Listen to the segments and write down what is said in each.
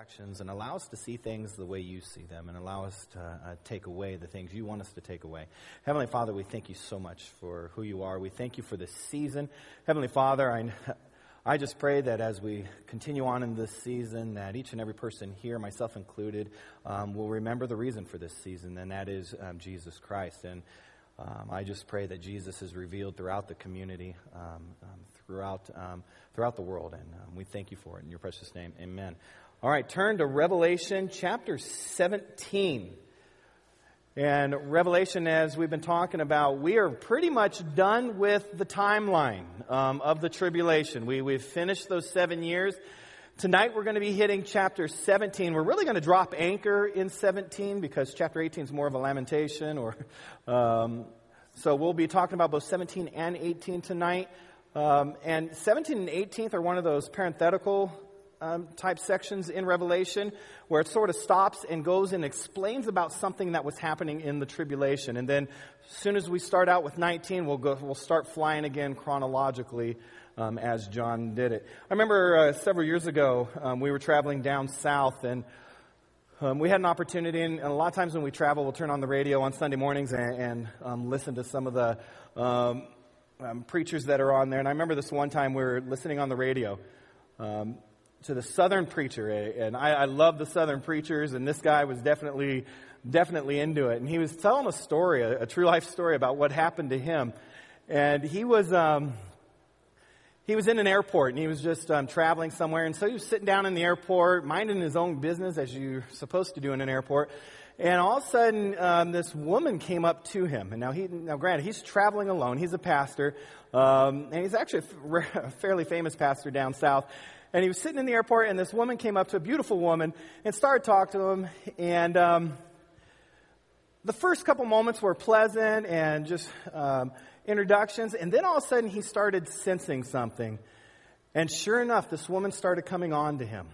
actions and allow us to see things the way you see them and allow us to uh, take away the things you want us to take away. Heavenly Father, we thank you so much for who you are. We thank you for this season. Heavenly Father, I, I just pray that as we continue on in this season, that each and every person here, myself included, um, will remember the reason for this season, and that is um, Jesus Christ. And um, I just pray that Jesus is revealed throughout the community, um, um, throughout, um, throughout the world. And we thank you for it in your precious name. Amen. All right, turn to Revelation chapter 17. And Revelation, as we've been talking about, we are pretty much done with the timeline um, of the tribulation. We, we've finished those seven years. Tonight we're going to be hitting chapter 17. We're really going to drop anchor in 17 because chapter 18 is more of a lamentation. Or um, so we'll be talking about both 17 and 18 tonight. Um, and 17 and 18 are one of those parenthetical um, type sections in Revelation where it sort of stops and goes and explains about something that was happening in the tribulation. And then as soon as we start out with 19, we'll, go, we'll start flying again chronologically um, as John did it. I remember uh, several years ago, um, we were traveling down south and um, we had an opportunity, and, a lot of times when we travel, we'll turn on the radio on Sunday mornings and, and um, listen to some of the um, um, preachers that are on there. And I remember this one time we were listening on the radio. Um, to the Southern preacher, eh, and I, I love the Southern preachers, and this guy was definitely, definitely into it. And he was telling a story, a, a true life story about what happened to him. And he was, um, he was in an airport, and he was just um, traveling somewhere, and so he was sitting down in the airport, minding his own business as you're supposed to do in an airport. And all of a sudden, um, this woman came up to him. And now, he, now granted, he's traveling alone. He's a pastor. Um, and he's actually a fairly famous pastor down south. And he was sitting in the airport, and this woman came up to a beautiful woman and started talking to him. And um, the first couple moments were pleasant and just um, introductions. And then all of a sudden, he started sensing something. And sure enough, this woman started coming on to him.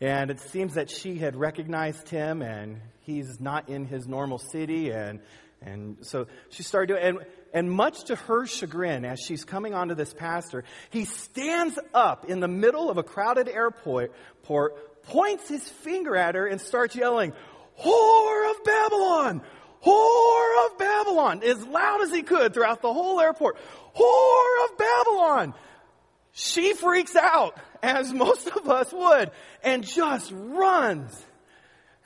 And it seems that she had recognized him, and he's not in his normal city. And, and so she started doing, and and much to her chagrin, as she's coming onto this pastor, he stands up in the middle of a crowded airport, points his finger at her, and starts yelling, Whore of Babylon! Whore of Babylon! As loud as he could throughout the whole airport. Whore of Babylon! She freaks out, as most of us would, and just runs.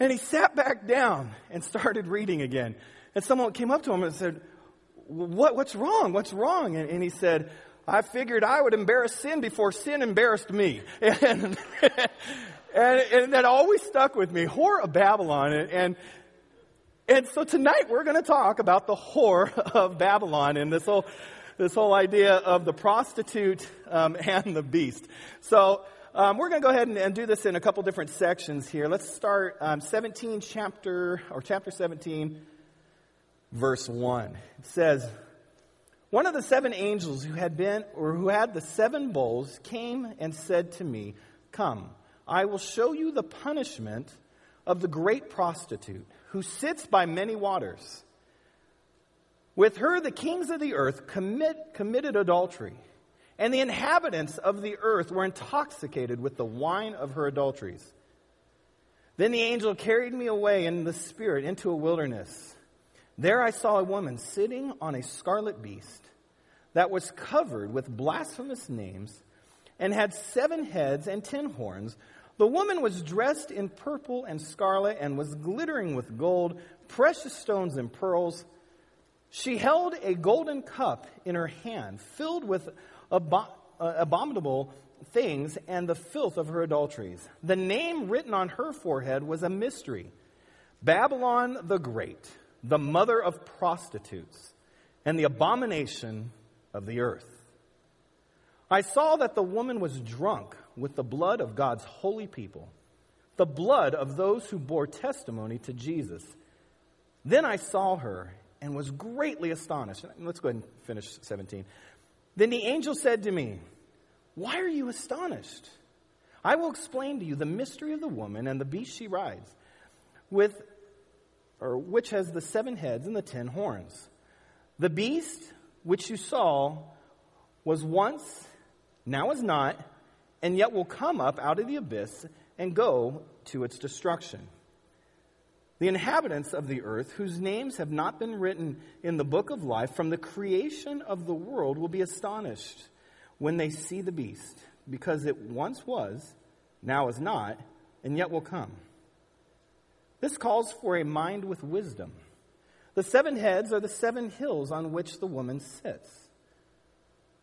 And he sat back down and started reading again. And someone came up to him and said, what, what's wrong? What's wrong? And, and, he said, I figured I would embarrass sin before sin embarrassed me. And, and, and that always stuck with me. Whore of Babylon. And, and, and so tonight we're going to talk about the whore of Babylon and this whole, this whole idea of the prostitute um, and the beast. So um, we're going to go ahead and, and, do this in a couple different sections here. Let's start um, 17 chapter or chapter 17 verse 1. It says, One of the seven angels who had been, or who had the seven bowls, came and said to me, Come, I will show you the punishment of the great prostitute who sits by many waters. With her, the kings of the earth commit, committed adultery, and the inhabitants of the earth were intoxicated with the wine of her adulteries. Then the angel carried me away in the spirit into a wilderness there I saw a woman sitting on a scarlet beast that was covered with blasphemous names and had seven heads and ten horns. The woman was dressed in purple and scarlet and was glittering with gold, precious stones, and pearls. She held a golden cup in her hand filled with uh, abominable things and the filth of her adulteries. The name written on her forehead was a mystery Babylon the Great the mother of prostitutes, and the abomination of the earth. I saw that the woman was drunk with the blood of God's holy people, the blood of those who bore testimony to Jesus. Then I saw her and was greatly astonished. Let's go ahead and finish 17. Then the angel said to me, Why are you astonished? I will explain to you the mystery of the woman and the beast she rides. With or which has the seven heads and the ten horns. The beast which you saw was once, now is not, and yet will come up out of the abyss and go to its destruction. The inhabitants of the earth, whose names have not been written in the book of life from the creation of the world, will be astonished when they see the beast, because it once was, now is not, and yet will come. This calls for a mind with wisdom. The seven heads are the seven hills on which the woman sits.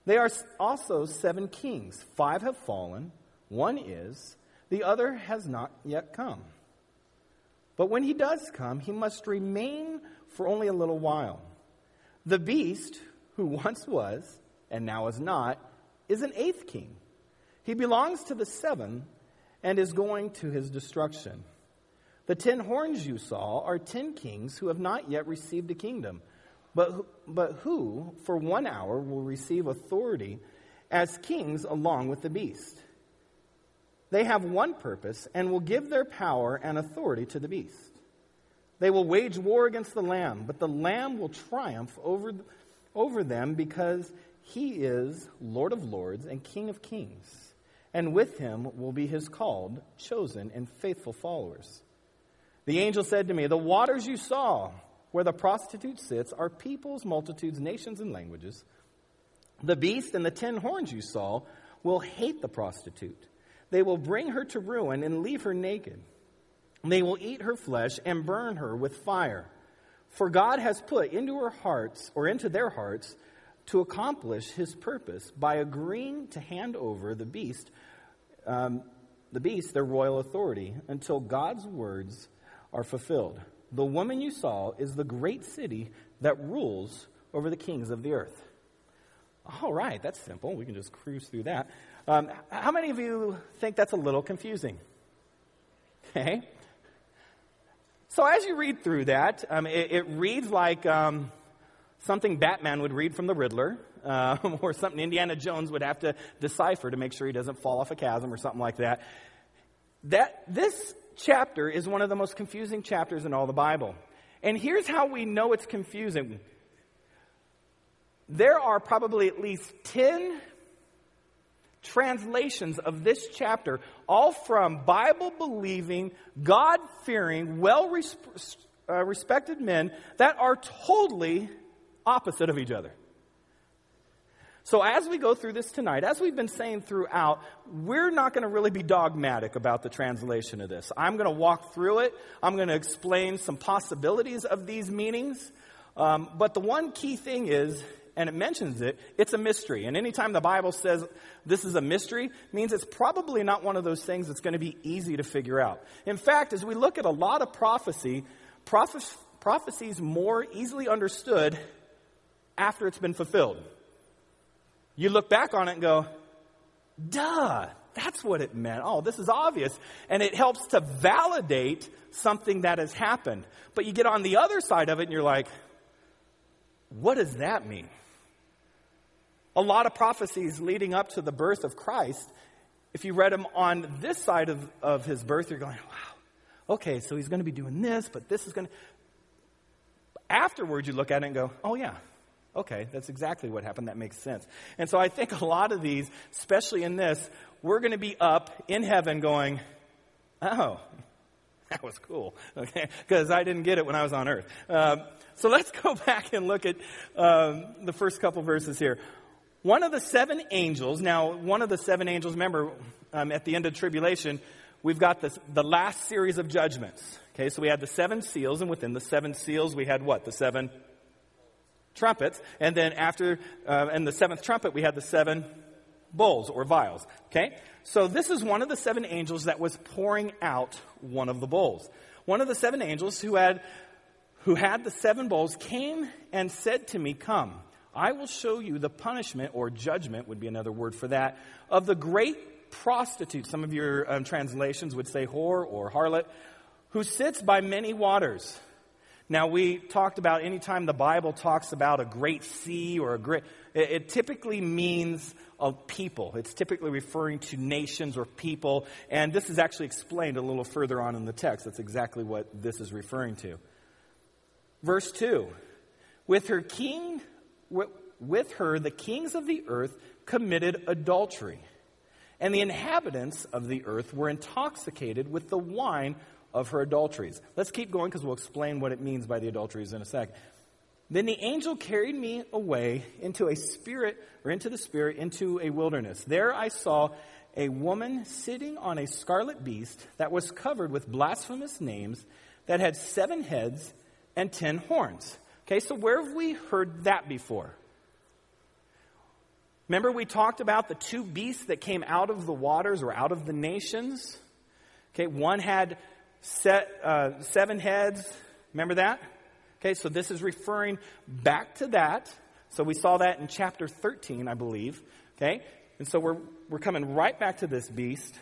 They are also seven kings. Five have fallen, one is, the other has not yet come. But when he does come, he must remain for only a little while. The beast, who once was and now is not, is an eighth king. He belongs to the seven and is going to his destruction. The ten horns you saw are ten kings who have not yet received a kingdom, but, but who, for one hour, will receive authority as kings along with the beast. They have one purpose and will give their power and authority to the beast. They will wage war against the Lamb, but the Lamb will triumph over, over them because he is Lord of lords and King of kings. And with him will be his called, chosen, and faithful followers. The angel said to me, The waters you saw, where the prostitute sits, are peoples, multitudes, nations, and languages. The beast and the ten horns you saw will hate the prostitute. They will bring her to ruin and leave her naked. They will eat her flesh and burn her with fire. For God has put into her hearts, or into their hearts, to accomplish his purpose by agreeing to hand over the beast, um, the beast, their royal authority, until God's words are fulfilled. The woman you saw is the great city that rules over the kings of the earth. All right, that's simple. We can just cruise through that. Um, how many of you think that's a little confusing? Okay. So as you read through that, um, it, it, reads like um, something Batman would read from the Riddler, um, or something Indiana Jones would have to decipher to make sure he doesn't fall off a chasm or something like that. That this chapter is one of the most confusing chapters in all the Bible. And here's how we know it's confusing. There are probably at least 10 translations of this chapter, all from Bible believing, God fearing, well uh, respected men that are totally opposite of each other. So, as we go through this tonight, as we've been saying throughout, we're not going to really be dogmatic about the translation of this. I'm going to walk through it. I'm going to explain some possibilities of these meanings. Um, but the one key thing is, and it mentions it, it's a mystery. And anytime the Bible says this is a mystery, means it's probably not one of those things that's going to be easy to figure out. In fact, as we look at a lot of prophecy, is more easily understood after it's been fulfilled. You look back on it and go, duh, that's what it meant. Oh, this is obvious. And it helps to validate something that has happened. But you get on the other side of it and you're like, what does that mean? A lot of prophecies leading up to the birth of Christ, if you read them on this side of, of his birth, you're going, wow, okay, so he's going to be doing this, but this is going to. Afterwards, you look at it and go, oh, yeah, Okay, that's exactly what happened. That makes sense. And so I think a lot of these, especially in this, we're going to be up in heaven going, oh, that was cool. Okay, because I didn't get it when I was on earth. Um, so let's go back and look at um, the first couple verses here. One of the seven angels, now, one of the seven angels, remember, um, at the end of tribulation, we've got this, the last series of judgments. Okay, so we had the seven seals, and within the seven seals, we had what? The seven trumpets. And then after, uh, in the seventh trumpet, we had the seven bowls or vials. Okay? So this is one of the seven angels that was pouring out one of the bowls. One of the seven angels who had, who had the seven bowls came and said to me, Come, I will show you the punishment, or judgment would be another word for that, of the great prostitute. Some of your um, translations would say whore or harlot, who sits by many waters now, we talked about anytime the Bible talks about a great sea or a great, it, it typically means a people. It's typically referring to nations or people. And this is actually explained a little further on in the text. That's exactly what this is referring to. Verse 2 With her king, with her, the kings of the earth committed adultery. and the inhabitants of the earth were intoxicated with the wine of her adulteries. Let's keep going because we'll explain what it means by the adulteries in a sec. Then the angel carried me away into a spirit, or into the spirit, into a wilderness. There I saw a woman sitting on a scarlet beast that was covered with blasphemous names that had seven heads and ten horns. Okay, so where have we heard that before? Remember, we talked about the two beasts that came out of the waters or out of the nations? Okay, one had set, uh, seven heads. Remember that? Okay, so this is referring back to that. So we saw that in chapter 13, I believe. Okay, and so we're, we're coming right back to this beast.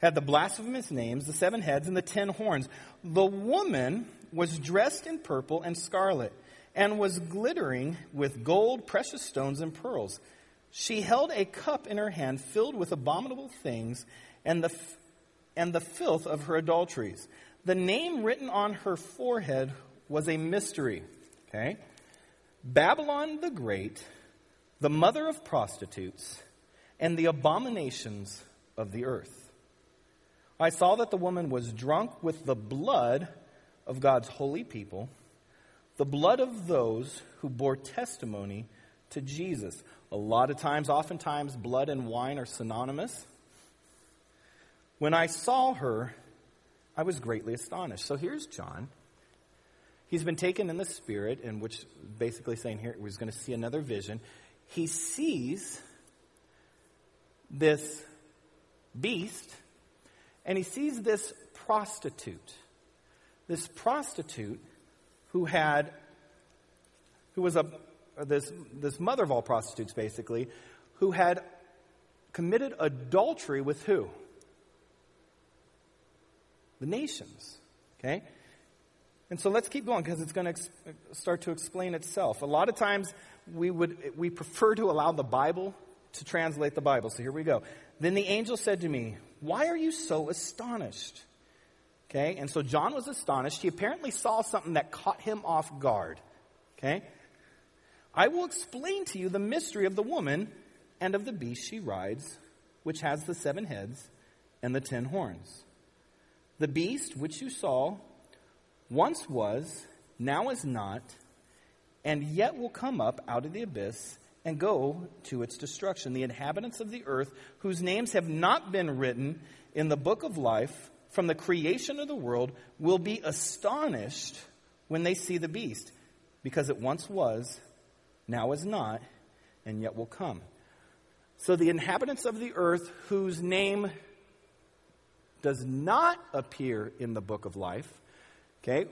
Had the blasphemous names, the seven heads, and the ten horns. The woman was dressed in purple and scarlet and was glittering with gold, precious stones, and pearls. She held a cup in her hand filled with abominable things and the, and the filth of her adulteries. The name written on her forehead was a mystery. Okay? Babylon the Great, the mother of prostitutes, and the abominations of the earth. I saw that the woman was drunk with the blood of God's holy people the blood of those who bore testimony to Jesus. A lot of times, oftentimes, blood and wine are synonymous. When I saw her, I was greatly astonished. So here's John. He's been taken in the spirit, and which basically saying here he's going to see another vision. He sees this beast, and he sees this prostitute. This prostitute who had, who was a, Uh, this, this mother of all prostitutes, basically, who had committed adultery with who? The nations. Okay? And so let's keep going because it's going to ex- start to explain itself. A lot of times we would we prefer to allow the Bible to translate the Bible. So here we go. Then the angel said to me, "Why are you so astonished?" Okay, and so John was astonished. He apparently saw something that caught him off guard. Okay, I will explain to you the mystery of the woman and of the beast she rides, which has the seven heads and the ten horns. The beast which you saw once was, now is not, and yet will come up out of the abyss and go to its destruction. The inhabitants of the earth, whose names have not been written in the book of life from the creation of the world will be astonished when they see the beast, because it once was, now is not, and yet will come. So the inhabitants of the earth whose name does not appear in the book of life, okay,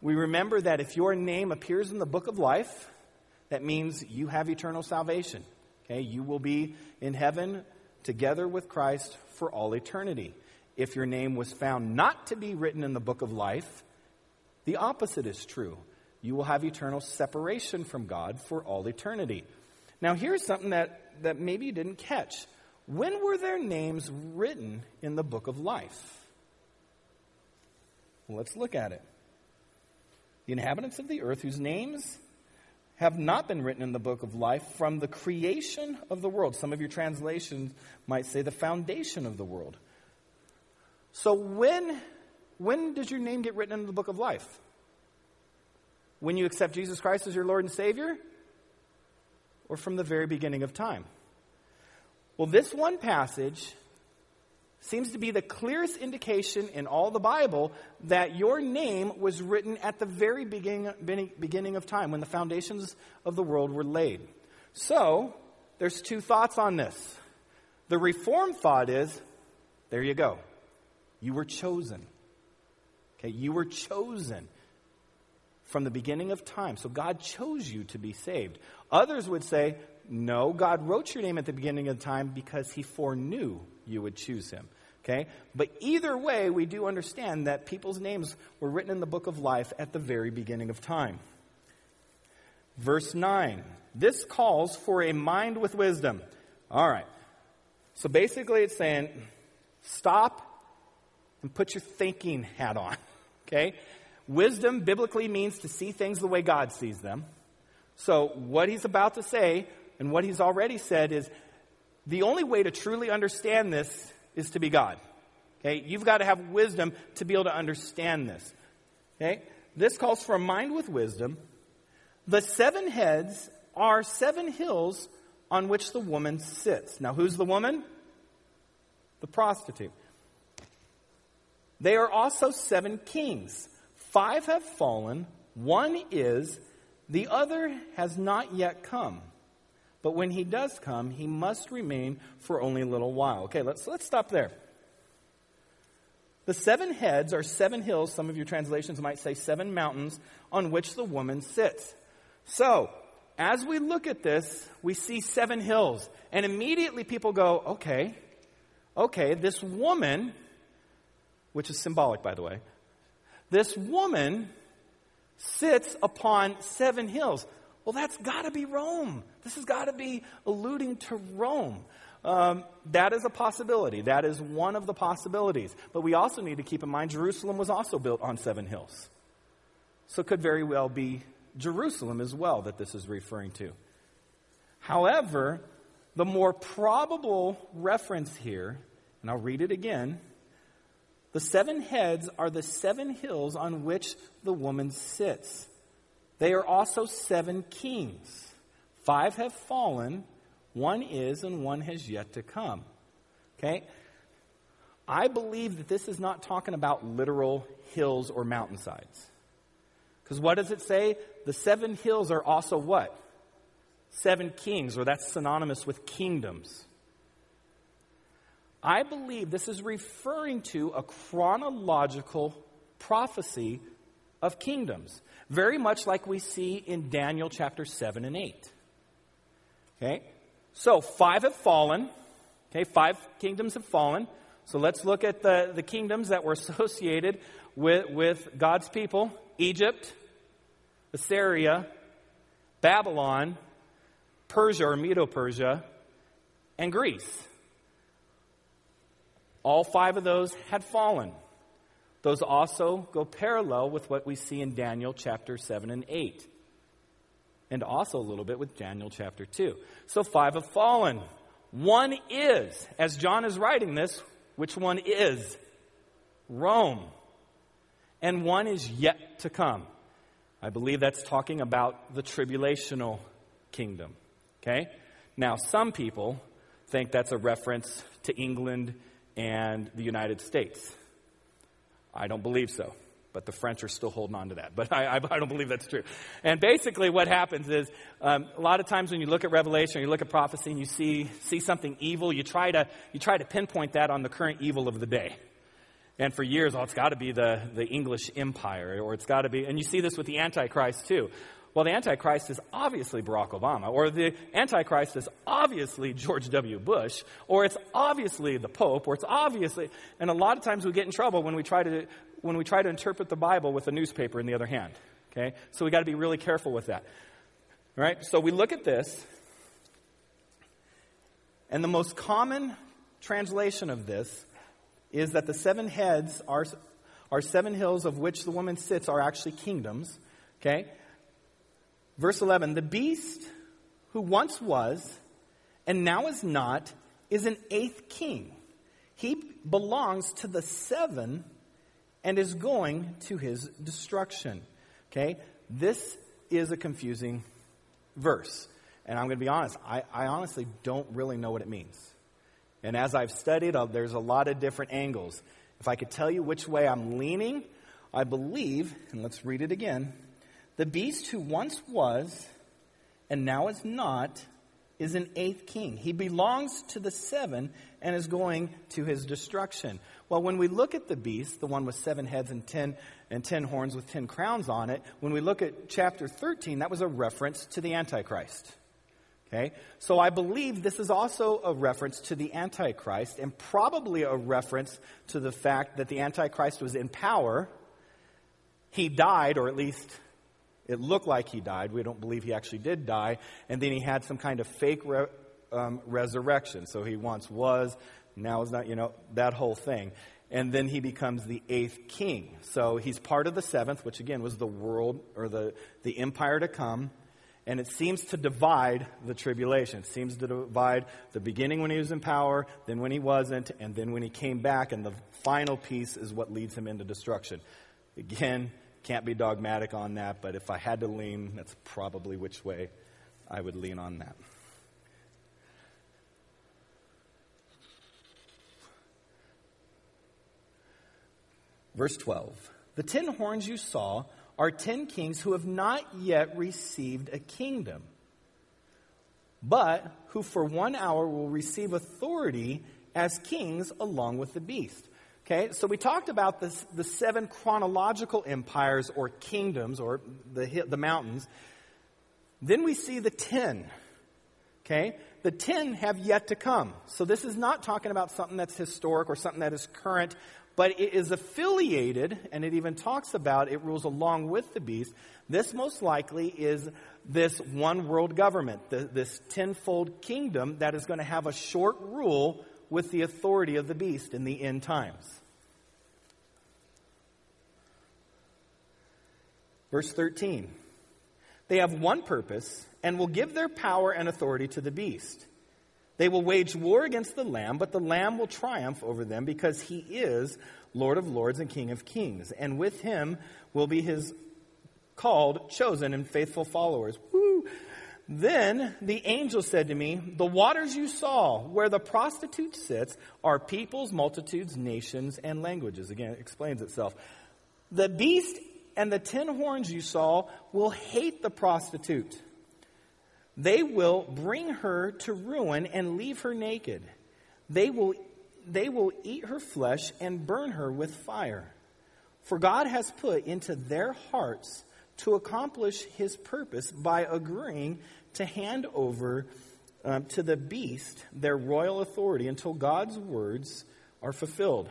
we remember that if your name appears in the book of life, that means you have eternal salvation. Okay, you will be in heaven together with Christ for all eternity if your name was found not to be written in the book of life, the opposite is true. You will have eternal separation from God for all eternity. Now, here's something that, that maybe you didn't catch. When were their names written in the book of life? Let's look at it. The inhabitants of the earth, whose names have not been written in the book of life from the creation of the world. Some of your translations might say the foundation of the world. So when, when does your name get written in the book of life? When you accept Jesus Christ as your Lord and Savior? Or from the very beginning of time? Well, this one passage seems to be the clearest indication in all the Bible that your name was written at the very beginning, beginning of time, when the foundations of the world were laid. So, there's two thoughts on this. The Reformed thought is there you go. You were chosen. Okay, you were chosen from the beginning of time. So God chose you to be saved. Others would say, no, God wrote your name at the beginning of time because he foreknew you would choose him. Okay? But either way, we do understand that people's names were written in the book of life at the very beginning of time. Verse 9. This calls for a mind with wisdom. All right. So basically, it's saying, stop and put your thinking hat on. Okay? Wisdom biblically means to see things the way God sees them. So, what he's about to say and what he's already said is the only way to truly understand this is to be God. Okay? You've got to have wisdom to be able to understand this. Okay? This calls for a mind with wisdom. The seven heads are seven hills on which the woman sits. Now, who's the woman? The prostitute. They are also seven kings. Five have fallen, one is, the other has not yet come. But when he does come, he must remain for only a little while. Okay, let's, let's stop there. The seven heads are seven hills, some of your translations might say seven mountains, on which the woman sits. So, as we look at this, we see seven hills. And immediately people go, okay, okay, this woman, which is symbolic, by the way, this woman sits upon seven hills. Well, that's got to be Rome. This has got to be alluding to Rome. Um, that is a possibility. That is one of the possibilities. But we also need to keep in mind Jerusalem was also built on seven hills. So it could very well be Jerusalem as well that this is referring to. However, the more probable reference here, and I'll read it again the seven heads are the seven hills on which the woman sits. They are also seven kings. Five have fallen, one is, and one has yet to come. Okay? I believe that this is not talking about literal hills or mountainsides. Because what does it say? The seven hills are also what? Seven kings, or that's synonymous with kingdoms. I believe this is referring to a chronological prophecy of kingdoms, very much like we see in Daniel chapter 7 and 8. Okay? So, five have fallen. Okay, five kingdoms have fallen. So let's look at the, the kingdoms that were associated with, with God's people Egypt, Assyria, Babylon, Persia or Medo Persia, and Greece. All five of those had fallen. Those also go parallel with what we see in Daniel chapter 7 and 8. And also a little bit with Daniel chapter 2. So five have fallen. One is, as John is writing this, which one is? Rome. And one is yet to come. I believe that's talking about the tribulational kingdom. Okay? Now, some people think that's a reference to England and the United States. I don't believe so. But the French are still holding on to that. But I, I, I don't believe that's true. And basically, what happens is um, a lot of times when you look at Revelation or you look at prophecy and you see, see something evil, you try, to, you try to pinpoint that on the current evil of the day. And for years, oh, it's got to be the, the English empire, or it's got to be, and you see this with the Antichrist too. Well, the Antichrist is obviously Barack Obama, or the Antichrist is obviously George W. Bush, or it's obviously the Pope, or it's obviously, and a lot of times we get in trouble when we try to, when we try to interpret the Bible with a newspaper in the other hand. Okay? So we got to be really careful with that. All right? So we look at this, and the most common translation of this is that the seven heads are, are seven hills of which the woman sits are actually kingdoms. Okay? Verse 11 The beast who once was and now is not is an eighth king. He belongs to the seven and is going to his destruction. Okay? This is a confusing verse. And I'm going to be honest, I, I honestly don't really know what it means. And as I've studied, uh, there's a lot of different angles. If I could tell you which way I'm leaning, I believe, and let's read it again the beast who once was and now is not is an eighth king. He belongs to the seven and is going to his destruction. Well, when we look at the beast, the one with seven heads and ten and ten horns with ten crowns on it, when we look at chapter 13, that was a reference to the Antichrist. Okay? So I believe this is also a reference to the Antichrist and probably a reference to the fact that the Antichrist was in power. He died, or at least it looked like he died. We don't believe he actually did die. And then he had some kind of fake re- um, resurrection. So he once was, now is not, you know, that whole thing. And then he becomes the eighth king. So he's part of the seventh, which again was the world or the, the empire to come. and it seems to divide the tribulation. It seems to divide the beginning when he was in power, then when he wasn't, and then when he came back, and the final piece is what leads him into destruction. Again, can't be dogmatic on that, but if I had to lean, that's probably which way I would lean on that. Verse 12 The ten horns you saw are ten kings who have not yet received a kingdom, but who for one hour will receive authority as kings along with the beast. Okay, so we talked about this, the seven chronological empires or kingdoms or the, the mountains. Then we see the ten. Okay, the ten have yet to come. So this is not talking about something that's historic or something that is current but it is affiliated, and it even talks about it rules along with the beast. This most likely is this one world government, the, this tenfold kingdom that is going to have a short rule with the authority of the beast in the end times. Verse 13 They have one purpose and will give their power and authority to the beast. They will wage war against the Lamb, but the Lamb will triumph over them because he is Lord of lords and King of kings. And with him will be his called, chosen, and faithful followers. Woo! Then the angel said to me, The waters you saw, where the prostitute sits, are peoples, multitudes, nations, and languages. Again, it explains itself. The beast and the ten horns you saw will hate the prostitute they will bring her to ruin and leave her naked. They will, they will eat her flesh and burn her with fire. For God has put into their hearts to accomplish his purpose by agreeing to hand over um, to the beast their royal authority until God's words are fulfilled.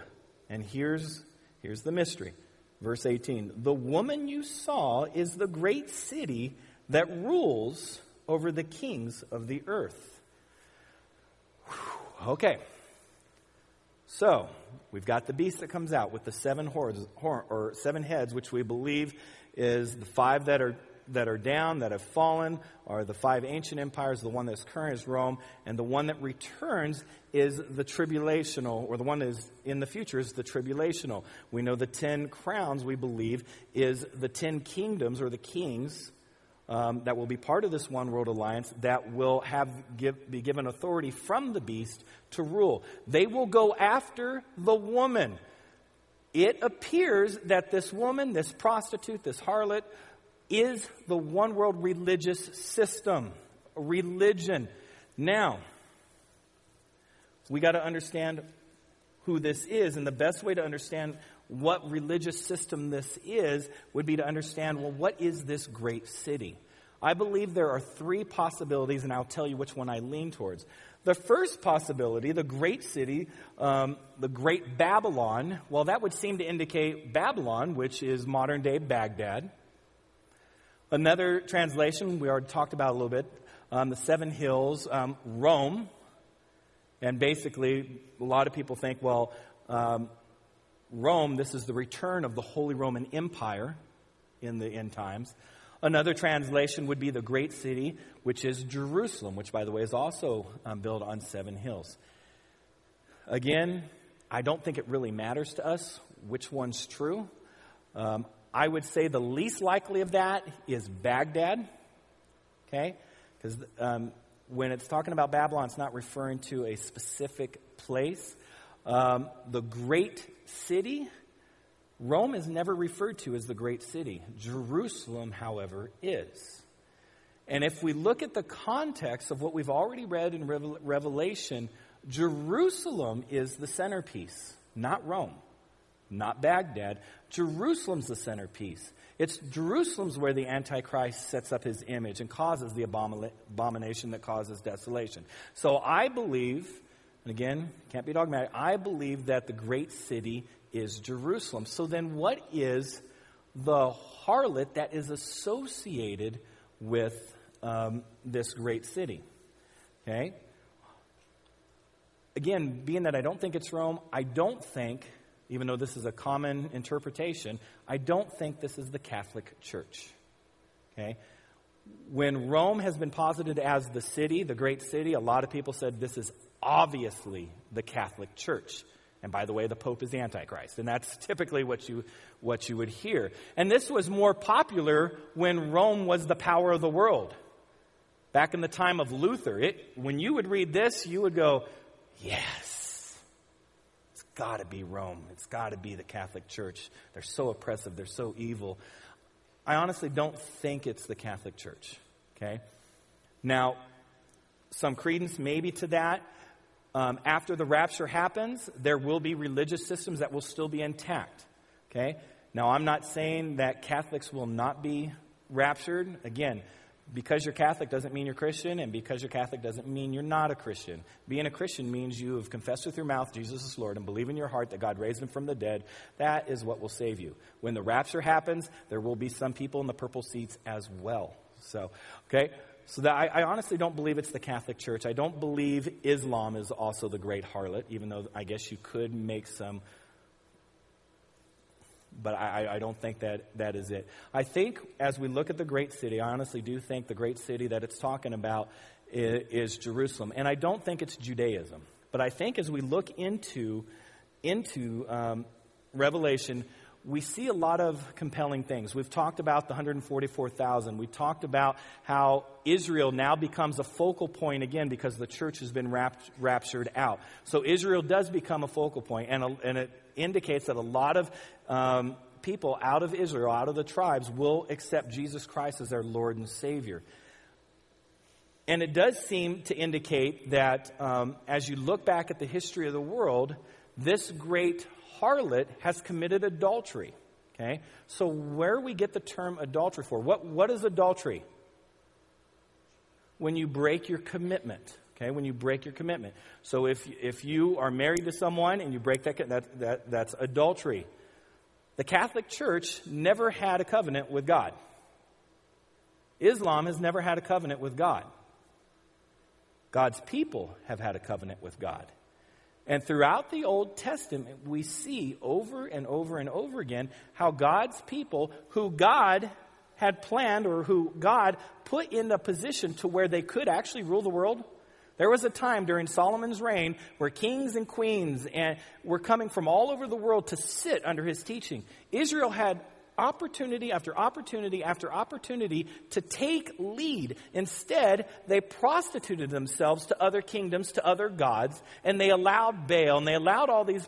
And here's, here's the mystery. Verse 18 The woman you saw is the great city that rules over the kings of the earth. Whew. Okay. So, we've got the beast that comes out with the seven horns, or seven heads, which we believe is the five that are that are down, that have fallen, are the five ancient empires. The one that's current is Rome, and the one that returns is the tribulational, or the one that is in the future is the tribulational. We know the ten crowns, we believe, is the ten kingdoms, or the kings um, that will be part of this one world alliance that will have give, be given authority from the beast to rule. They will go after the woman. It appears that this woman, this prostitute, this harlot, is the one world religious system, religion. Now, we got to understand who this is, and the best way to understand what religious system this is would be to understand well, what is this great city? I believe there are three possibilities, and I'll tell you which one I lean towards. The first possibility, the great city, um, the great Babylon, well, that would seem to indicate Babylon, which is modern day Baghdad. Another translation, we already talked about a little bit, um, the seven hills, um, Rome. And basically, a lot of people think, well, um, Rome, this is the return of the Holy Roman Empire in the end times. Another translation would be the great city, which is Jerusalem, which, by the way, is also um, built on seven hills. Again, I don't think it really matters to us which one's true. Um, I would say the least likely of that is Baghdad, okay? Because um, when it's talking about Babylon, it's not referring to a specific place. Um, the great city, Rome is never referred to as the great city. Jerusalem, however, is. And if we look at the context of what we've already read in Revelation, Jerusalem is the centerpiece, not Rome, not Baghdad. Jerusalem's the centerpiece. It's Jerusalem's where the Antichrist sets up his image and causes the abomination that causes desolation. So I believe, and again, can't be dogmatic, I believe that the great city is Jerusalem. So then, what is the harlot that is associated with um, this great city? Okay? Again, being that I don't think it's Rome, I don't think, even though this is a common interpretation, I don't think this is the Catholic Church. Okay? When Rome has been posited as the city, the great city, a lot of people said this is obviously the Catholic Church. And by the way, the Pope is the Antichrist. And that's typically what you, what you would hear. And this was more popular when Rome was the power of the world. Back in the time of Luther, it, when you would read this, you would go, yes, got to be Rome. It's got to be the Catholic Church. They're so oppressive. They're so evil. I honestly don't think it's the Catholic Church. Okay? Now, some credence maybe to that. Um, after the rapture happens, there will be religious systems that will still be intact. Okay? Now, I'm not saying that Catholics will not be raptured. Again, because you're Catholic doesn't mean you're Christian, and because you're Catholic doesn't mean you're not a Christian. Being a Christian means you have confessed with your mouth Jesus is Lord and believe in your heart that God raised him from the dead. That is what will save you. When the rapture happens, there will be some people in the purple seats as well. So, okay? So that I, I, honestly don't believe it's the Catholic Church. I don't believe Islam is also the great harlot, even though I guess you could make some. But I, I don't think that that is it. I think as we look at the great city, I honestly do think the great city that it's talking about is, is Jerusalem. And I don't think it's Judaism. But I think as we look into, into um, Revelation, we see a lot of compelling things. We've talked about the 144,000. We've talked about how Israel now becomes a focal point again because the church has been rapt, raptured out. So Israel does become a focal point, and, a, and it indicates that a lot of um, people out of Israel, out of the tribes, will accept Jesus Christ as their Lord and Savior. And it does seem to indicate that um, as you look back at the history of the world, this great harlot has committed adultery. Okay? So, where we get the term adultery for? What, what is adultery? When you break your commitment. Okay? When you break your commitment. So, if, if you are married to someone and you break that, that, that, that's adultery. The Catholic Church never had a covenant with God. Islam has never had a covenant with God. God's people have had a covenant with God. And throughout the Old Testament, we see over and over and over again how God's people, who God had planned or who God put in a position to where they could actually rule the world. There was a time during Solomon's reign where kings and queens and were coming from all over the world to sit under his teaching. Israel had opportunity after opportunity after opportunity to take lead. Instead, they prostituted themselves to other kingdoms, to other gods, and they allowed Baal and they allowed all these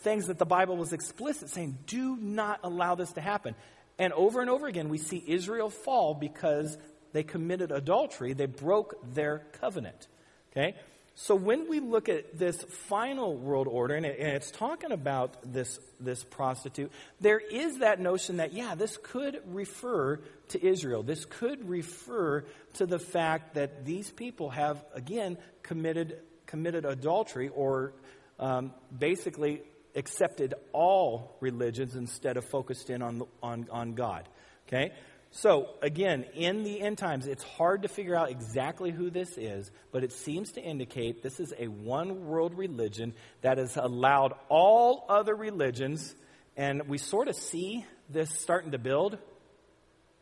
things that the Bible was explicit saying, do not allow this to happen. And over and over again, we see Israel fall because they committed adultery, they broke their covenant. Okay? So when we look at this final world order, and, it, and, it's talking about this, this prostitute, there is that notion that, yeah, this could refer to Israel. This could refer to the fact that these people have, again, committed, committed adultery or um, basically accepted all religions instead of focused in on, on, on God. Okay? So, again, in the end times, it's hard to figure out exactly who this is, but it seems to indicate this is a one world religion that has allowed all other religions, and we sort of see this starting to build.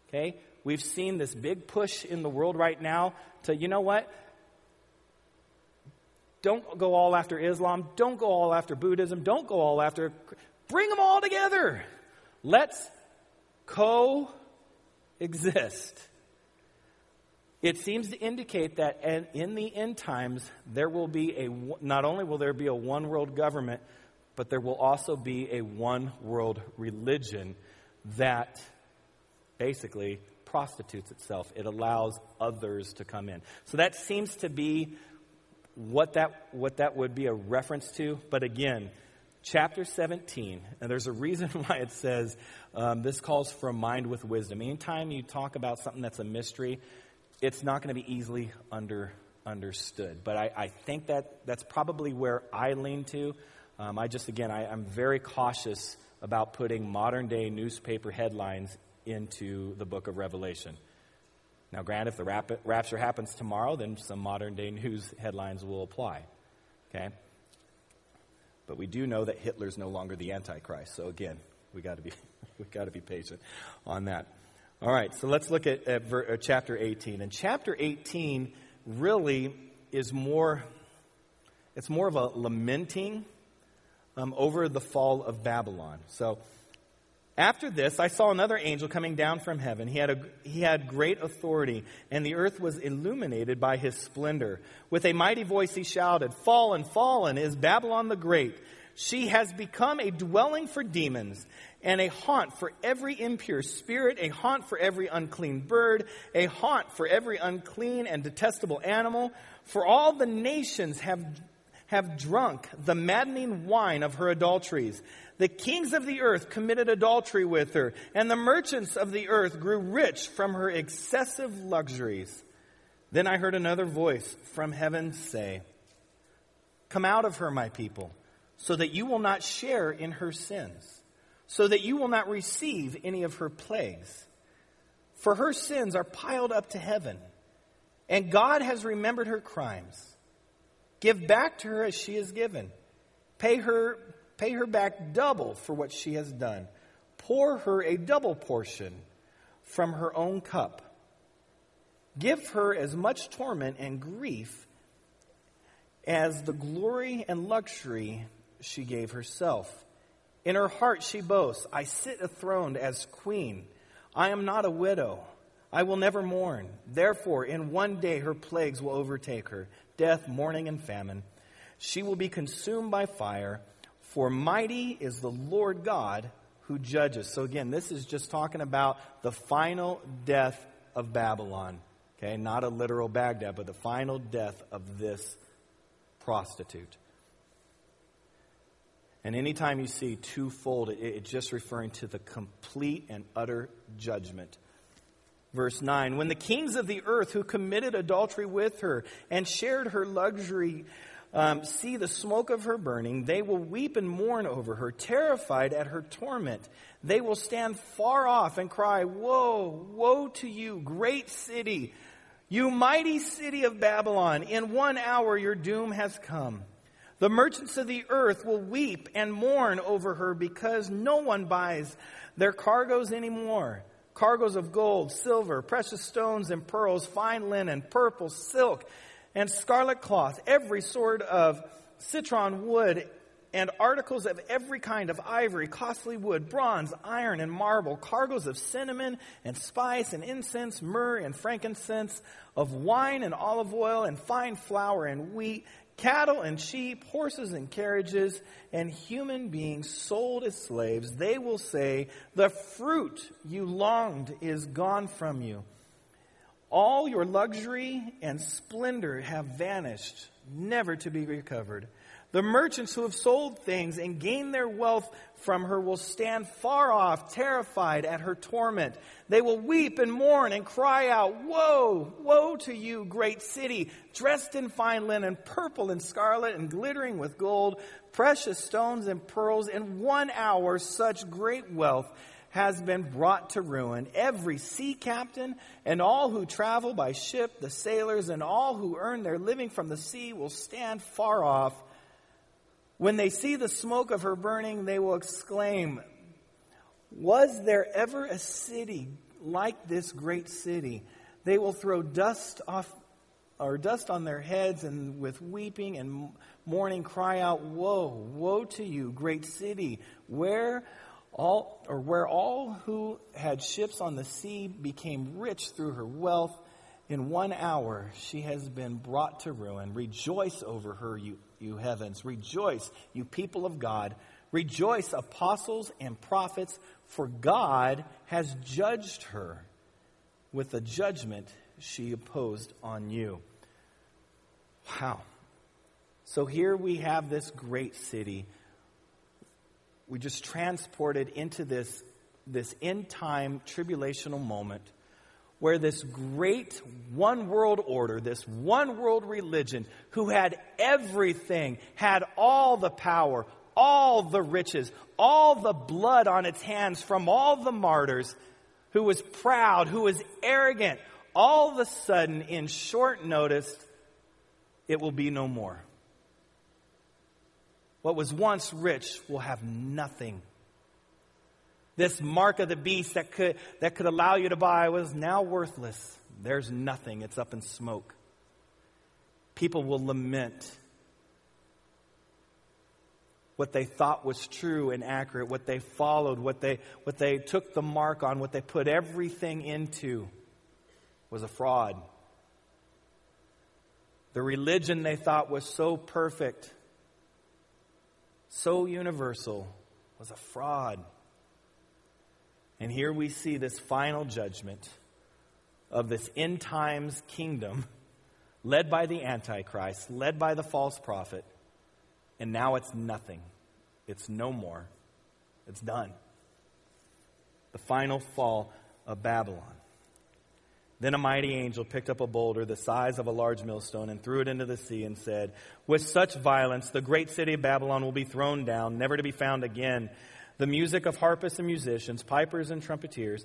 Okay? We've seen this big push in the world right now to, you know what? Don't go all after Islam. Don't go all after Buddhism. Don't go all after. Bring them all together. Let's co exist. It seems to indicate that in the end times, there will be a, not only will there be a one world government, but there will also be a one world religion that basically prostitutes itself. It allows others to come in. So that seems to be what that, what that would be a reference to. But again, chapter 17, and there's a reason why it says um, this calls for a mind with wisdom. Anytime you talk about something that's a mystery, it's not going to be easily under, understood. But I, I, think that that's probably where I lean to. Um, I just, again, I, I'm very cautious about putting modern day newspaper headlines into the book of Revelation. Now, granted, if the rap- rapture happens tomorrow, then some modern day news headlines will apply. Okay? But we do know that Hitler's no longer the Antichrist. So again, we got to be we got to be patient on that. All right, so let's look at, at ver, uh, chapter 18. And chapter 18 really is more, it's more of a lamenting um, over the fall of Babylon. So after this, I saw another angel coming down from heaven. He had, a, he had great authority, and the earth was illuminated by his splendor. With a mighty voice, he shouted, Fallen, fallen is Babylon the Great. She has become a dwelling for demons and a haunt for every impure spirit, a haunt for every unclean bird, a haunt for every unclean and detestable animal. For all the nations have, have drunk the maddening wine of her adulteries. The kings of the earth committed adultery with her, and the merchants of the earth grew rich from her excessive luxuries. Then I heard another voice from heaven say, Come out of her, my people, so that you will not share in her sins, so that you will not receive any of her plagues. For her sins are piled up to heaven, and God has remembered her crimes. Give back to her as she has given. Pay her Pay her back double for what she has done. Pour her a double portion from her own cup. Give her as much torment and grief as the glory and luxury she gave herself. In her heart she boasts, I sit enthroned as queen. I am not a widow. I will never mourn. Therefore, in one day her plagues will overtake her death, mourning, and famine. She will be consumed by fire for mighty is the Lord God who judges. So again, this is just talking about the final death of Babylon. Okay, not a literal Baghdad, but the final death of this prostitute. And anytime you see twofold, it, it's just referring to the complete and utter judgment. Verse 9 When the kings of the earth who committed adultery with her and shared her luxury um, see the smoke of her burning. They will weep and mourn over her, terrified at her torment. They will stand far off and cry, Woe, woe to you, great city, you mighty city of Babylon. In one hour your doom has come. The merchants of the earth will weep and mourn over her because no one buys their cargoes anymore. Cargoes of gold, silver, precious stones and pearls, fine linen, purple, silk, and scarlet cloth, every sort of citron wood, and articles of every kind of ivory, costly wood, bronze, iron, and marble, cargoes of cinnamon and spice and incense, myrrh and frankincense, of wine and olive oil and fine flour and wheat, cattle and sheep, horses and carriages, and human beings sold as slaves. They will say, The fruit you longed is gone from you all your luxury and splendor have vanished, never to be recovered. The merchants who have sold things and gained their wealth from her will stand far off, terrified at her torment. They will weep and mourn and cry out, Woe, woe to you, great city, dressed in fine linen, purple and scarlet and glittering with gold, precious stones and pearls. In one hour, such great wealth has been brought to ruin. Every sea captain and all who travel by ship, the sailors and all who earn their living from the sea will stand far off. When they see the smoke of her burning, they will exclaim, Was there ever a city like this great city? They will throw dust off or dust on their heads and with weeping and mourning cry out, Woe, woe to you, great city! Where all, or where all who had ships on the sea became rich through her wealth, in one hour she has been brought to ruin. Rejoice over her, you, you heavens. Rejoice, you people of God. Rejoice, apostles and prophets, for God has judged her with the judgment she imposed on you. Wow. So here we have this great city we just transported into this, this end time tribulational moment where this great one world order, this one world religion, who had everything, had all the power, all the riches, all the blood on its hands from all the martyrs, who was proud, who was arrogant, all of a sudden, in short notice, it will be no more. What was once rich will have nothing. This mark of the beast that could, that could allow you to buy was now worthless. There's nothing, it's up in smoke. People will lament what they thought was true and accurate, what they followed, what they, what they took the mark on, what they put everything into was a fraud. The religion they thought was so perfect, so universal, was a fraud. And here we see this final judgment of this end times kingdom led by the Antichrist, led by the false prophet, and now it's nothing. It's no more. It's done. The final fall of Babylon. Then a mighty angel picked up a boulder the size of a large millstone and threw it into the sea and said, With such violence, the great city of Babylon will be thrown down, never to be found again. The music of harpists and musicians, pipers and trumpeters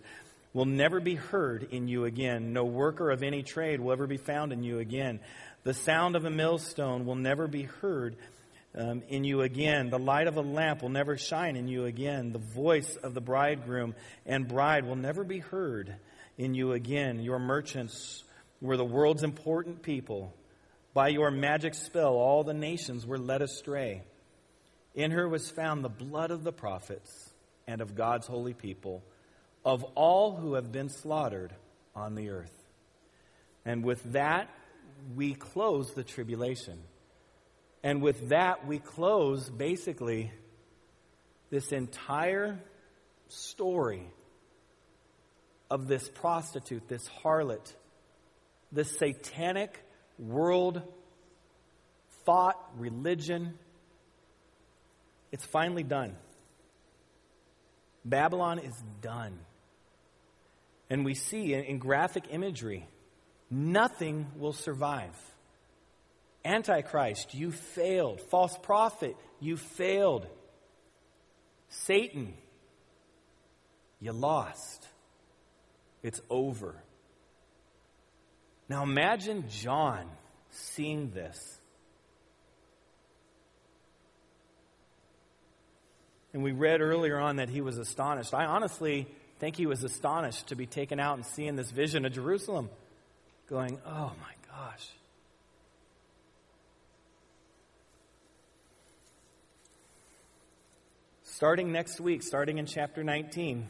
will never be heard in you again. No worker of any trade will ever be found in you again. The sound of a millstone will never be heard um, in you again. The light of a lamp will never shine in you again. The voice of the bridegroom and bride will never be heard in you again. Your merchants were the world's important people. By your magic spell, all the nations were led astray. In her was found the blood of the prophets and of God's holy people, of all who have been slaughtered on the earth. And with that, we close the tribulation. And with that, we close basically this entire story of this prostitute, this harlot, this satanic world thought, religion, it's finally done. Babylon is done. And we see in, graphic imagery, nothing will survive. Antichrist, you failed. False prophet, you failed. Satan, you lost. It's over. Now imagine John seeing this. And we read earlier on that he was astonished. I honestly think he was astonished to be taken out and seeing this vision of Jerusalem, going, oh my gosh. Starting next week, starting in chapter 19,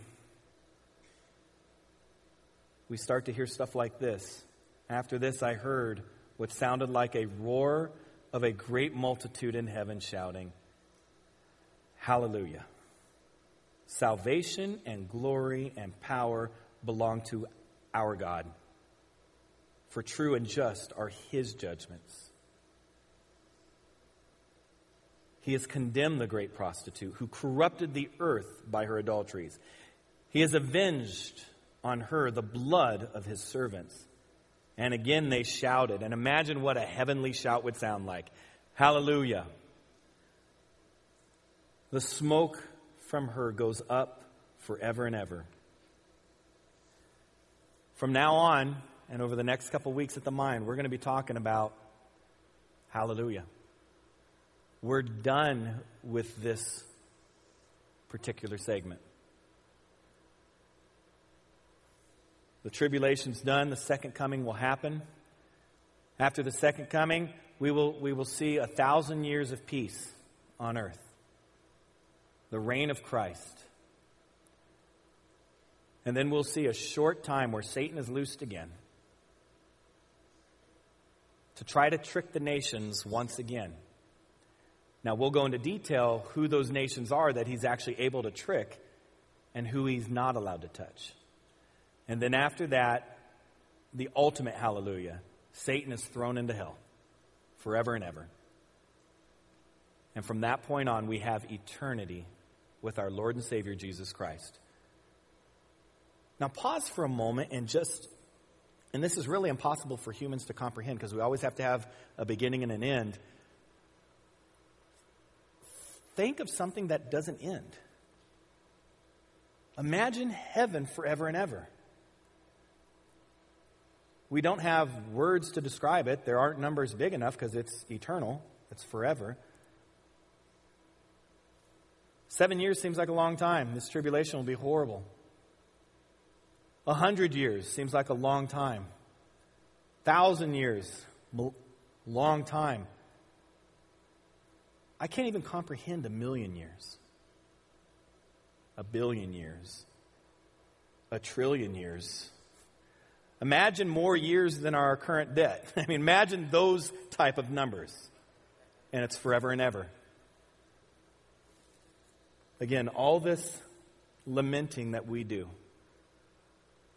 we start to hear stuff like this. After this, I heard what sounded like a roar of a great multitude in heaven shouting, Hallelujah. Salvation and glory and power belong to our God. For true and just are his judgments. He has condemned the great prostitute who corrupted the earth by her adulteries. He has avenged on her the blood of his servants. And again they shouted. And imagine what a heavenly shout would sound like Hallelujah. The smoke from her goes up forever and ever. From now on, and over the next couple weeks at the mine, we're going to be talking about hallelujah. We're done with this particular segment. The tribulation's done, the second coming will happen. After the second coming, we will, we will see a thousand years of peace on earth the reign of Christ. And then we'll see a short time where Satan is loosed again to try to trick the nations once again. Now, we'll go into detail who those nations are that he's actually able to trick and who he's not allowed to touch. And then after that, the ultimate hallelujah Satan is thrown into hell forever and ever. And from that point on, we have eternity with our Lord and Savior Jesus Christ. Now, pause for a moment and just, and this is really impossible for humans to comprehend because we always have to have a beginning and an end. Think of something that doesn't end. Imagine heaven forever and ever. We don't have words to describe it. There aren't numbers big enough because it's eternal, it's forever. Seven years seems like a long time. This tribulation will be horrible. A hundred years seems like a long time. Thousand years, long time. I can't even comprehend a million years, a billion years, a trillion years. Imagine more years than our current debt. I mean, imagine those type of numbers. And it's forever and ever. Again, all this lamenting that we do.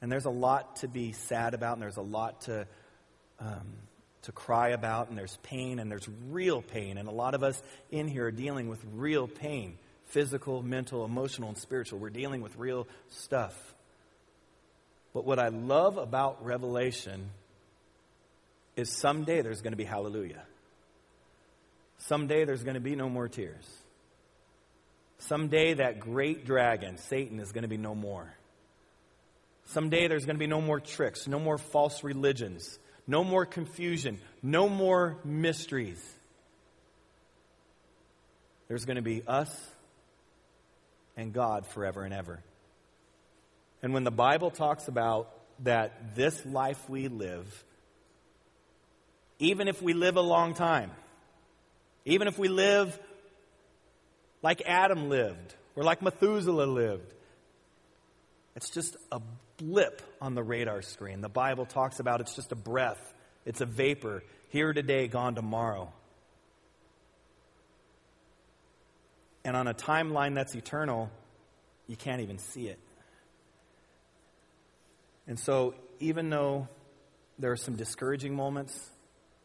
And there's a lot to be sad about, and there's a lot to, um, to cry about, and there's pain, and there's real pain. And a lot of us in here are dealing with real pain physical, mental, emotional, and spiritual. We're dealing with real stuff. But what I love about Revelation is someday there's going to be hallelujah. Someday there's going to be no more tears. Someday that great dragon, Satan, is going to be no more. Someday there's going to be no more tricks, no more false religions, no more confusion, no more mysteries. There's going to be us and God forever and ever. And when the Bible talks about that this life we live, even if we live a long time, even if we live like Adam lived or like Methuselah lived, it's just a blip on the radar screen. The Bible talks about it's just a breath, it's a vapor, here today, gone tomorrow. And on a timeline that's eternal, you can't even see it. And so, even though there are some discouraging moments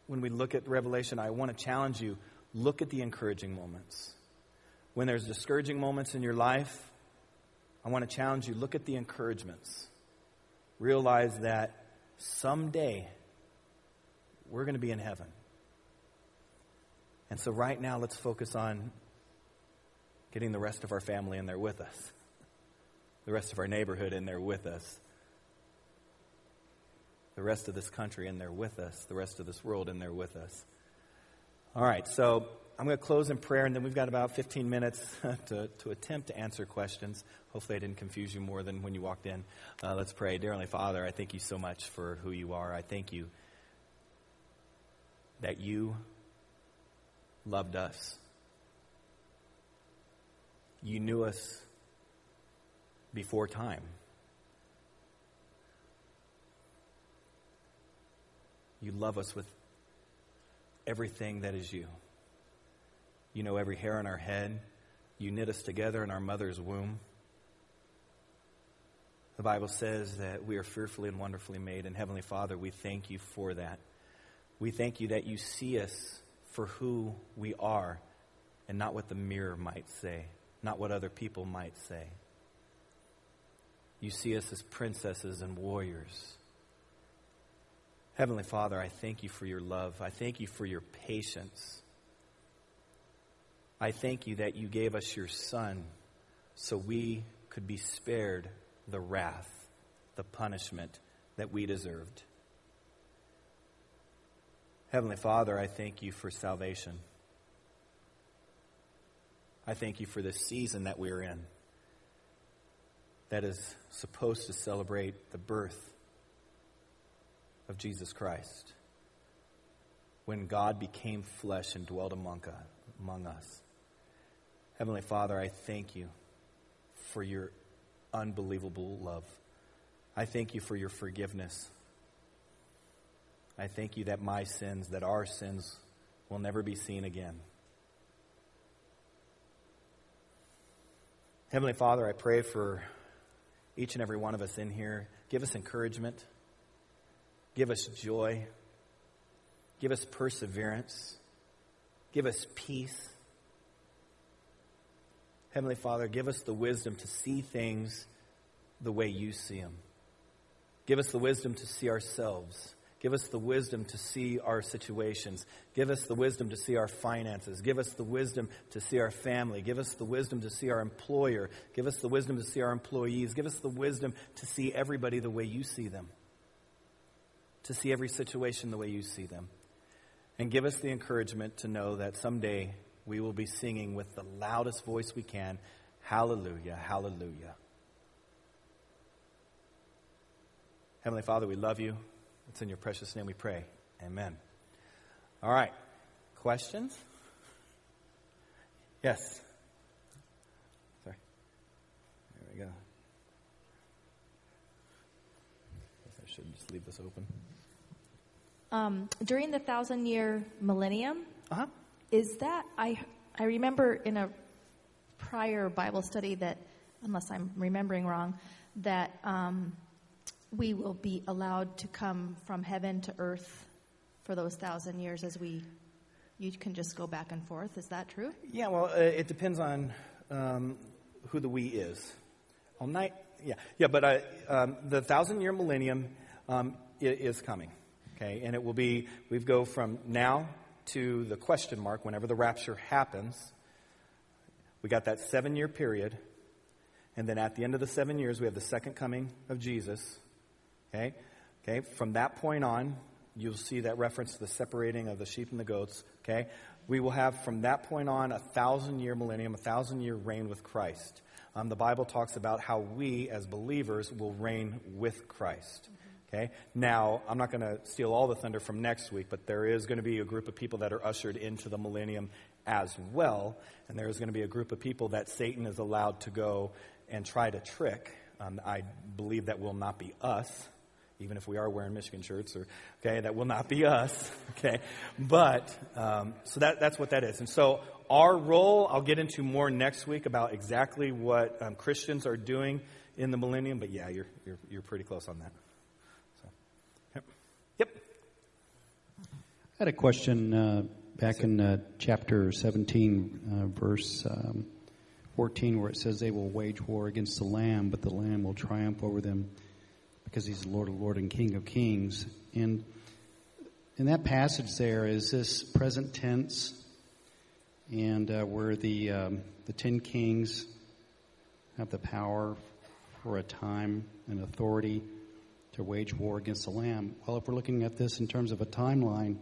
when we look at Revelation, I want to challenge you look at the encouraging moments. When there's discouraging moments in your life, I want to challenge you look at the encouragements. Realize that someday we're going to be in heaven. And so, right now, let's focus on getting the rest of our family in there with us, the rest of our neighborhood in there with us, the rest of this country in there with us, the rest of this world in there with us. All right, so I'm going to close in prayer, and then we've got about 15 minutes to, to attempt to answer questions. Hopefully, I didn't confuse you more than when you walked in. Uh, let's pray. Dear Heavenly Father, I thank you so much for who you are. I thank you that you loved us. You knew us before time. You love us with everything that is you. You know every hair on our head. You knit us together in our mother's womb. The Bible says that we are fearfully and wonderfully made. And Heavenly Father, we thank you for that. We thank you that you see us for who we are and not what the mirror might say, not what other people might say. You see us as princesses and warriors. Heavenly Father, I thank you for your love. I thank you for your patience. I thank you that you gave us your Son so we could be spared the wrath, the punishment that we deserved. Heavenly Father, I thank you for salvation. I thank you for this season that we're in that is supposed to celebrate the birth of Jesus Christ when God became flesh and dwelt among, among us. Heavenly Father, I thank you for your unbelievable love. I thank you for your forgiveness. I thank you that my sins, that our sins, will never be seen again. Heavenly Father, I pray for each and every one of us in here. Give us encouragement. Give us joy. Give us perseverance. Give us peace. Heavenly Father, give us the wisdom to see things the way you see them. Give us the wisdom to see ourselves. Give us the wisdom to see our situations. Give us the wisdom to see our finances. Give us the wisdom to see our family. Give us the wisdom to see our employer. Give us the wisdom to see our employees. Give us the wisdom to see everybody the way you see them to see every situation the way you see them. And give us the encouragement to know that someday we will be singing with the loudest voice we can Hallelujah. Hallelujah. Heavenly Father, we love you. It's in your precious name we pray. Amen. All right. Questions? Yes. Sorry. There we go. I should just leave this open. Um, during the thousand year millennium, Uh huh. Is that I I remember in a prior Bible study that, unless I'm remembering wrong, that um, we will be allowed to come from heaven to earth for those thousand years as we you can just go back and forth. Is that true? Yeah, well, uh, it depends on um, who the we is. All night, yeah, yeah. But uh, um, the thousand year millennium um, is coming, okay, and it will be. We go from now to the question mark whenever the rapture happens. We got that seven year period, and then at the end of the seven years, we have the second coming of Jesus. Okay, okay. From that point on, you'll see that reference to the separating of the sheep and the goats. Okay, we will have from that point on a thousand year millennium, a thousand year reign with Christ. Um, the Bible talks about how we, as believers, will reign with Christ. Okay. Now, I'm not going to steal all the thunder from next week, but there is going to be a group of people that are ushered into the millennium as well, and there is going to be a group of people that Satan is allowed to go and try to trick. Um, I believe that will not be us, even if we are wearing Michigan shirts, or okay, that will not be us. Okay, but um, so that that's what that is, and so our role, I'll get into more next week about exactly what um, Christians are doing in the millennium. But yeah, you're you're you're pretty close on that. So, yep. yep. I had a question uh, back in uh, chapter 17, uh, verse um, 14, where it says, They will wage war against the Lamb, but the Lamb will triumph over them because he's the Lord of Lords and King of Kings. And in that passage there, is this present tense, and uh, where the, um, the ten kings have the power for a time and authority to wage war against the Lamb. Well, if we're looking at this in terms of a timeline,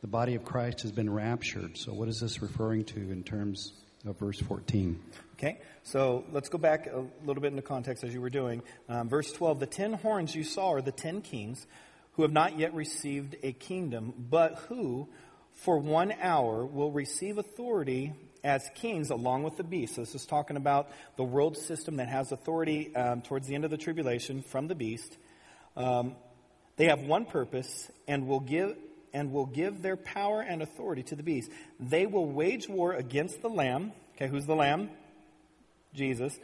the body of Christ has been raptured. So, what is this referring to in terms of verse 14? Okay, so let's go back a little bit into context as you were doing. Um, verse 12 The ten horns you saw are the ten kings who have not yet received a kingdom, but who, for one hour, will receive authority as kings along with the beast. So, this is talking about the world system that has authority um, towards the end of the tribulation from the beast. Um, they have one purpose and will give and will give their power and authority to the beast. They will wage war against the lamb. Okay, who's the lamb? Jesus.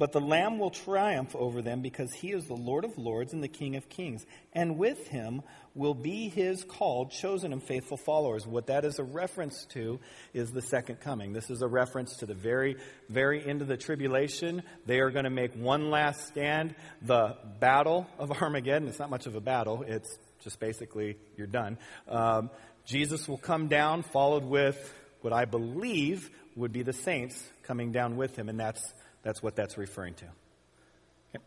But the lamb will triumph over them because he is the Lord of lords and the King of kings. And with him will be his called, chosen, and faithful followers. What that is a reference to is the second coming. This is a reference to the very, very end of the tribulation. They are going to make one last stand. The battle of Armageddon, it's not much of a battle, it's just basically you're done. Um, Jesus will come down, followed with what I believe would be the saints coming down with him, and that's, that's what that's referring to. Yep.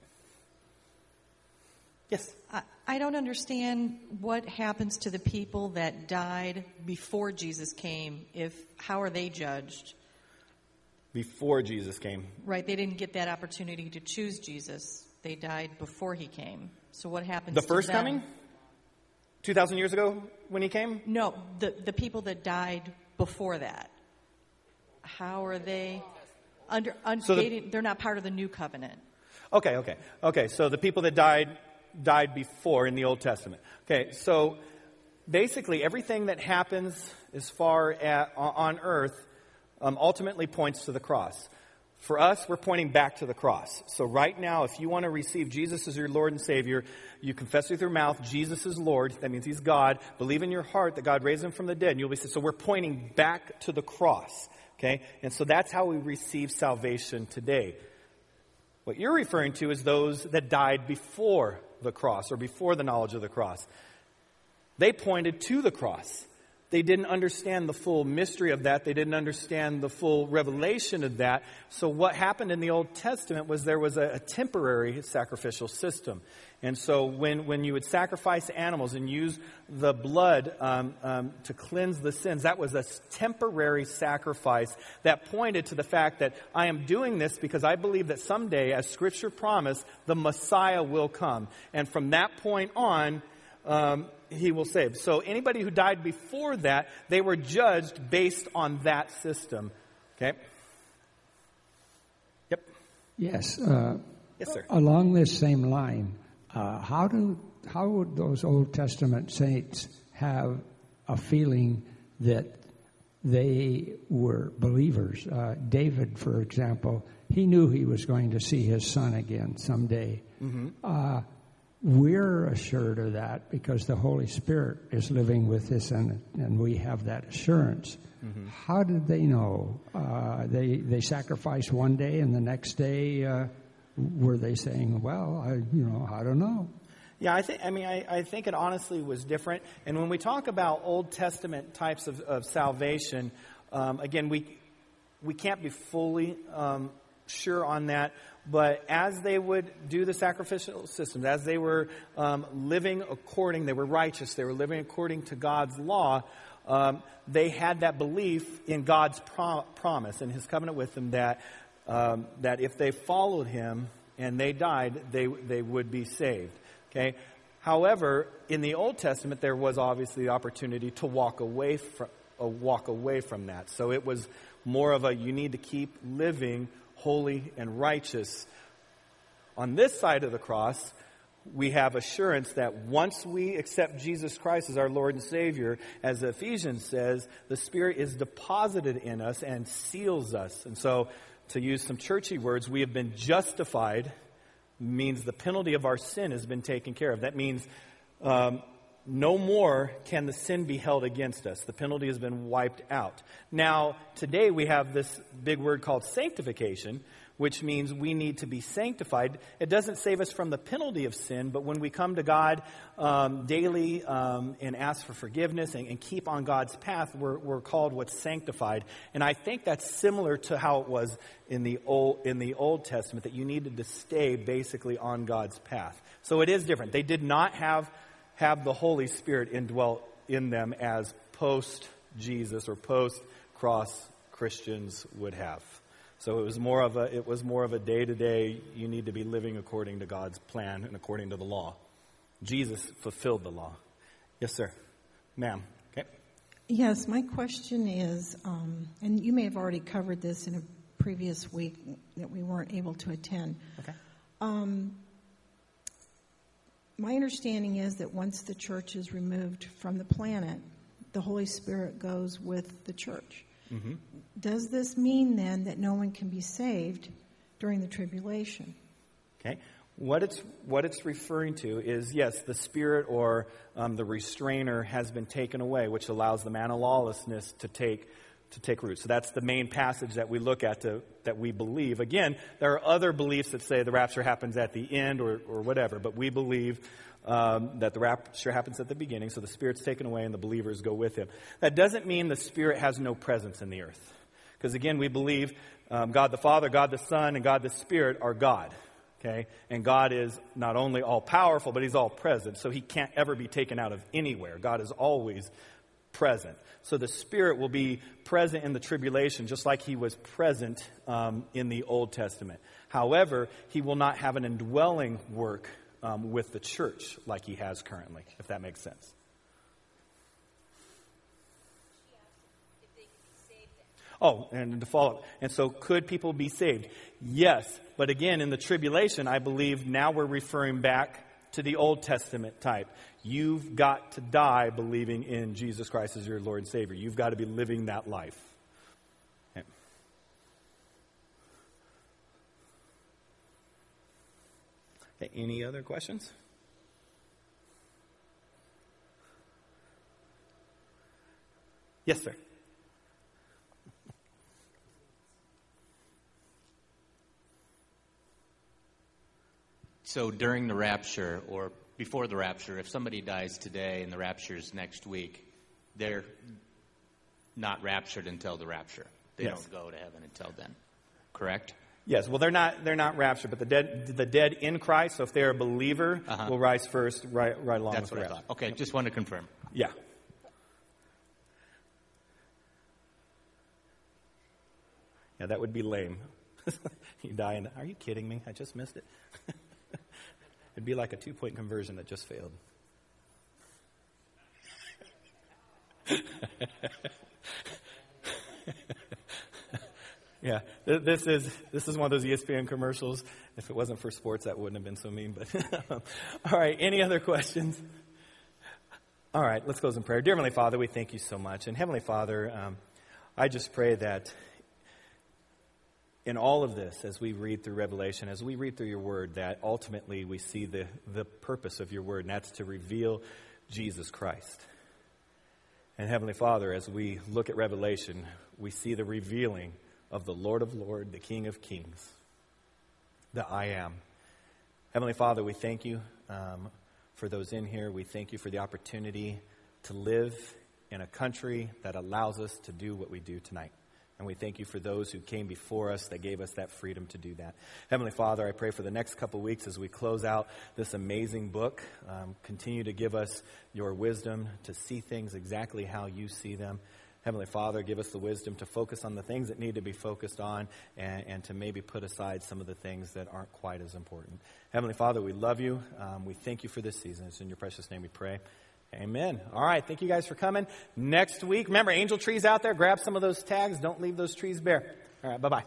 Yes? I, I don't understand what happens to the people that died before Jesus came. If how are they judged? Before Jesus came. Right, they didn't get that opportunity to choose Jesus. They died before he came. So what happens? The first coming? 2,000 years ago when he came? No, the the people that died before that. How are they? Under, un, So the- they're not part of the new covenant. Okay, okay. Okay, so the people that died died before in the Old Testament. Okay, so basically everything that happens as far as, on earth um, ultimately points to the cross. For us, we're pointing back to the cross. So right now, if you want to receive Jesus as your Lord and Savior, you confess with your mouth Jesus is Lord. That means He's God. Believe in your heart that God raised Him from the dead, and you'll be saved. So we're pointing back to the cross. Okay, and so that's how we receive salvation today. What you're referring to is those that died before the cross or before the knowledge of the cross. They pointed to the cross. They didn't understand the full mystery of that. They didn't understand the full revelation of that. So what happened in the Old Testament was there was a, a temporary sacrificial system. And so when, when you would sacrifice animals and use the blood um, um, to cleanse the sins, that was a temporary sacrifice that pointed to the fact that I am doing this because I believe that someday, as Scripture promised, the Messiah will come. And from that point on, um, he will save. So anybody who died before that, they were judged based on that system. Okay? Yep. Yes. Uh, Yes, sir. Along this same line, uh, how do how would those Old Testament saints have a feeling that they were believers? Uh, David, for example, he knew he was going to see his son again someday. Uh, we're assured of that because the Holy Spirit is living with us, and and we have that assurance. How did they know? Uh, they they sacrificed one day, and the next day, uh, were they saying, "Well, I you know I don't know." Yeah, I think. I mean, I, I think it honestly was different. And when we talk about Old Testament types of, of salvation, um, again, we we can't be fully um, sure on that. But as they would do the sacrificial systems, as they were um, living according, they were righteous, they were living according to God's law. Um, they had that belief in God's pro- promise and His covenant with them that um, that if they followed Him and they died, they they would be saved. Okay. However, in the Old Testament, there was obviously the opportunity to walk away from uh, walk away from that. So it was more of a you need to keep living holy and righteous. On this side of the cross, we have assurance that once we accept Jesus Christ as our Lord and Savior, as Ephesians says, the Spirit is deposited in us and seals us. And so, to use some churchy words, we have been justified means the penalty of our sin has been taken care of. That means um, no more can the sin be held against us. The penalty has been wiped out. Now, today we have this big word called sanctification, which means we need to be sanctified. It doesn't save us from the penalty of sin, but when we come to God um, daily um, and ask for forgiveness and, and, keep on God's path, we're, we're called what's sanctified. And I think that's similar to how it was in the Old, in the Old Testament, that you needed to stay basically on God's path. So it is different. They did not have, have the Holy Spirit indwelt in them as post Jesus or post cross Christians would have. So it was more of a it was more of a day to day. You need to be living according to God's plan and according to the law. Jesus fulfilled the law. Yes, sir, ma'am. Okay. Yes, my question is, um, and you may have already covered this in a previous week that we weren't able to attend. Okay. Um, my understanding is that once the church is removed from the planet, the Holy Spirit goes with the church. Mm-hmm. Does this mean then that no one can be saved during the tribulation? Okay. What it's what it's referring to is yes, the spirit or um, the restrainer has been taken away, which allows the man of lawlessness to take to take root. So that's the main passage that we look at to, that we believe. Again, there are other beliefs that say the rapture happens at the end or, or whatever, but we believe um, that the rapture happens at the beginning, so the Spirit's taken away and the believers go with him. That doesn't mean the Spirit has no presence in the earth. Because again, we believe um, God the Father, God the Son, and God the Spirit are God. Okay? And God is not only all powerful, but He's all present. So He can't ever be taken out of anywhere. God is always present. So the Spirit will be present in the tribulation, just like He was present um, in the Old Testament. However, He will not have an indwelling work um, with the church like He has currently, if that makes sense. Oh, and to follow up. And so, could people be saved? Yes. But again, in the tribulation, I believe now we're referring back to the Old Testament type. You've got to die believing in Jesus Christ as your Lord and Savior. You've got to be living that life. Okay. Okay, any other questions? Yes, sir. So during the rapture or before the rapture, if somebody dies today and the rapture is next week, they're not raptured until the rapture. They Yes. don't go to heaven until then. Correct? Yes, well, they're not they're not raptured, but the dead the dead in Christ. So if they're a believer, Uh-huh. will rise first, right right along That's with what I the thought. rapture. Okay, just wanted to confirm. Yeah. Yeah, that would be lame. you die and are you kidding me? I just missed it. It'd be like a two point conversion that just failed. yeah, this is this is one of those ESPN commercials. If it wasn't for sports, that wouldn't have been so mean. But all right, any other questions? All right, let's close in prayer. Dear Heavenly Father, we thank you so much. And Heavenly Father, um, I just pray that in all of this, as we read through Revelation, as we read through your word, that ultimately we see the, the purpose of your word, and that's to reveal Jesus Christ. And Heavenly Father, as we look at Revelation, we see the revealing of the Lord of Lords, the King of Kings, the I am. Heavenly Father, we thank you um, for those in here. We thank you for the opportunity to live in a country that allows us to do what we do tonight. And we thank you for those who came before us that gave us that freedom to do that. Heavenly Father, I pray for the next couple weeks as we close out this amazing book. Um, continue to give us your wisdom to see things exactly how you see them. Heavenly Father, give us the wisdom to focus on the things that need to be focused on and, and to maybe put aside some of the things that aren't quite as important. Heavenly Father, we love you. Um, we thank you for this season. It's in your precious name we pray. Amen. All right. Thank you guys for coming. Next week, remember, angel trees out there. Grab some of those tags. Don't leave those trees bare. All right. Bye bye.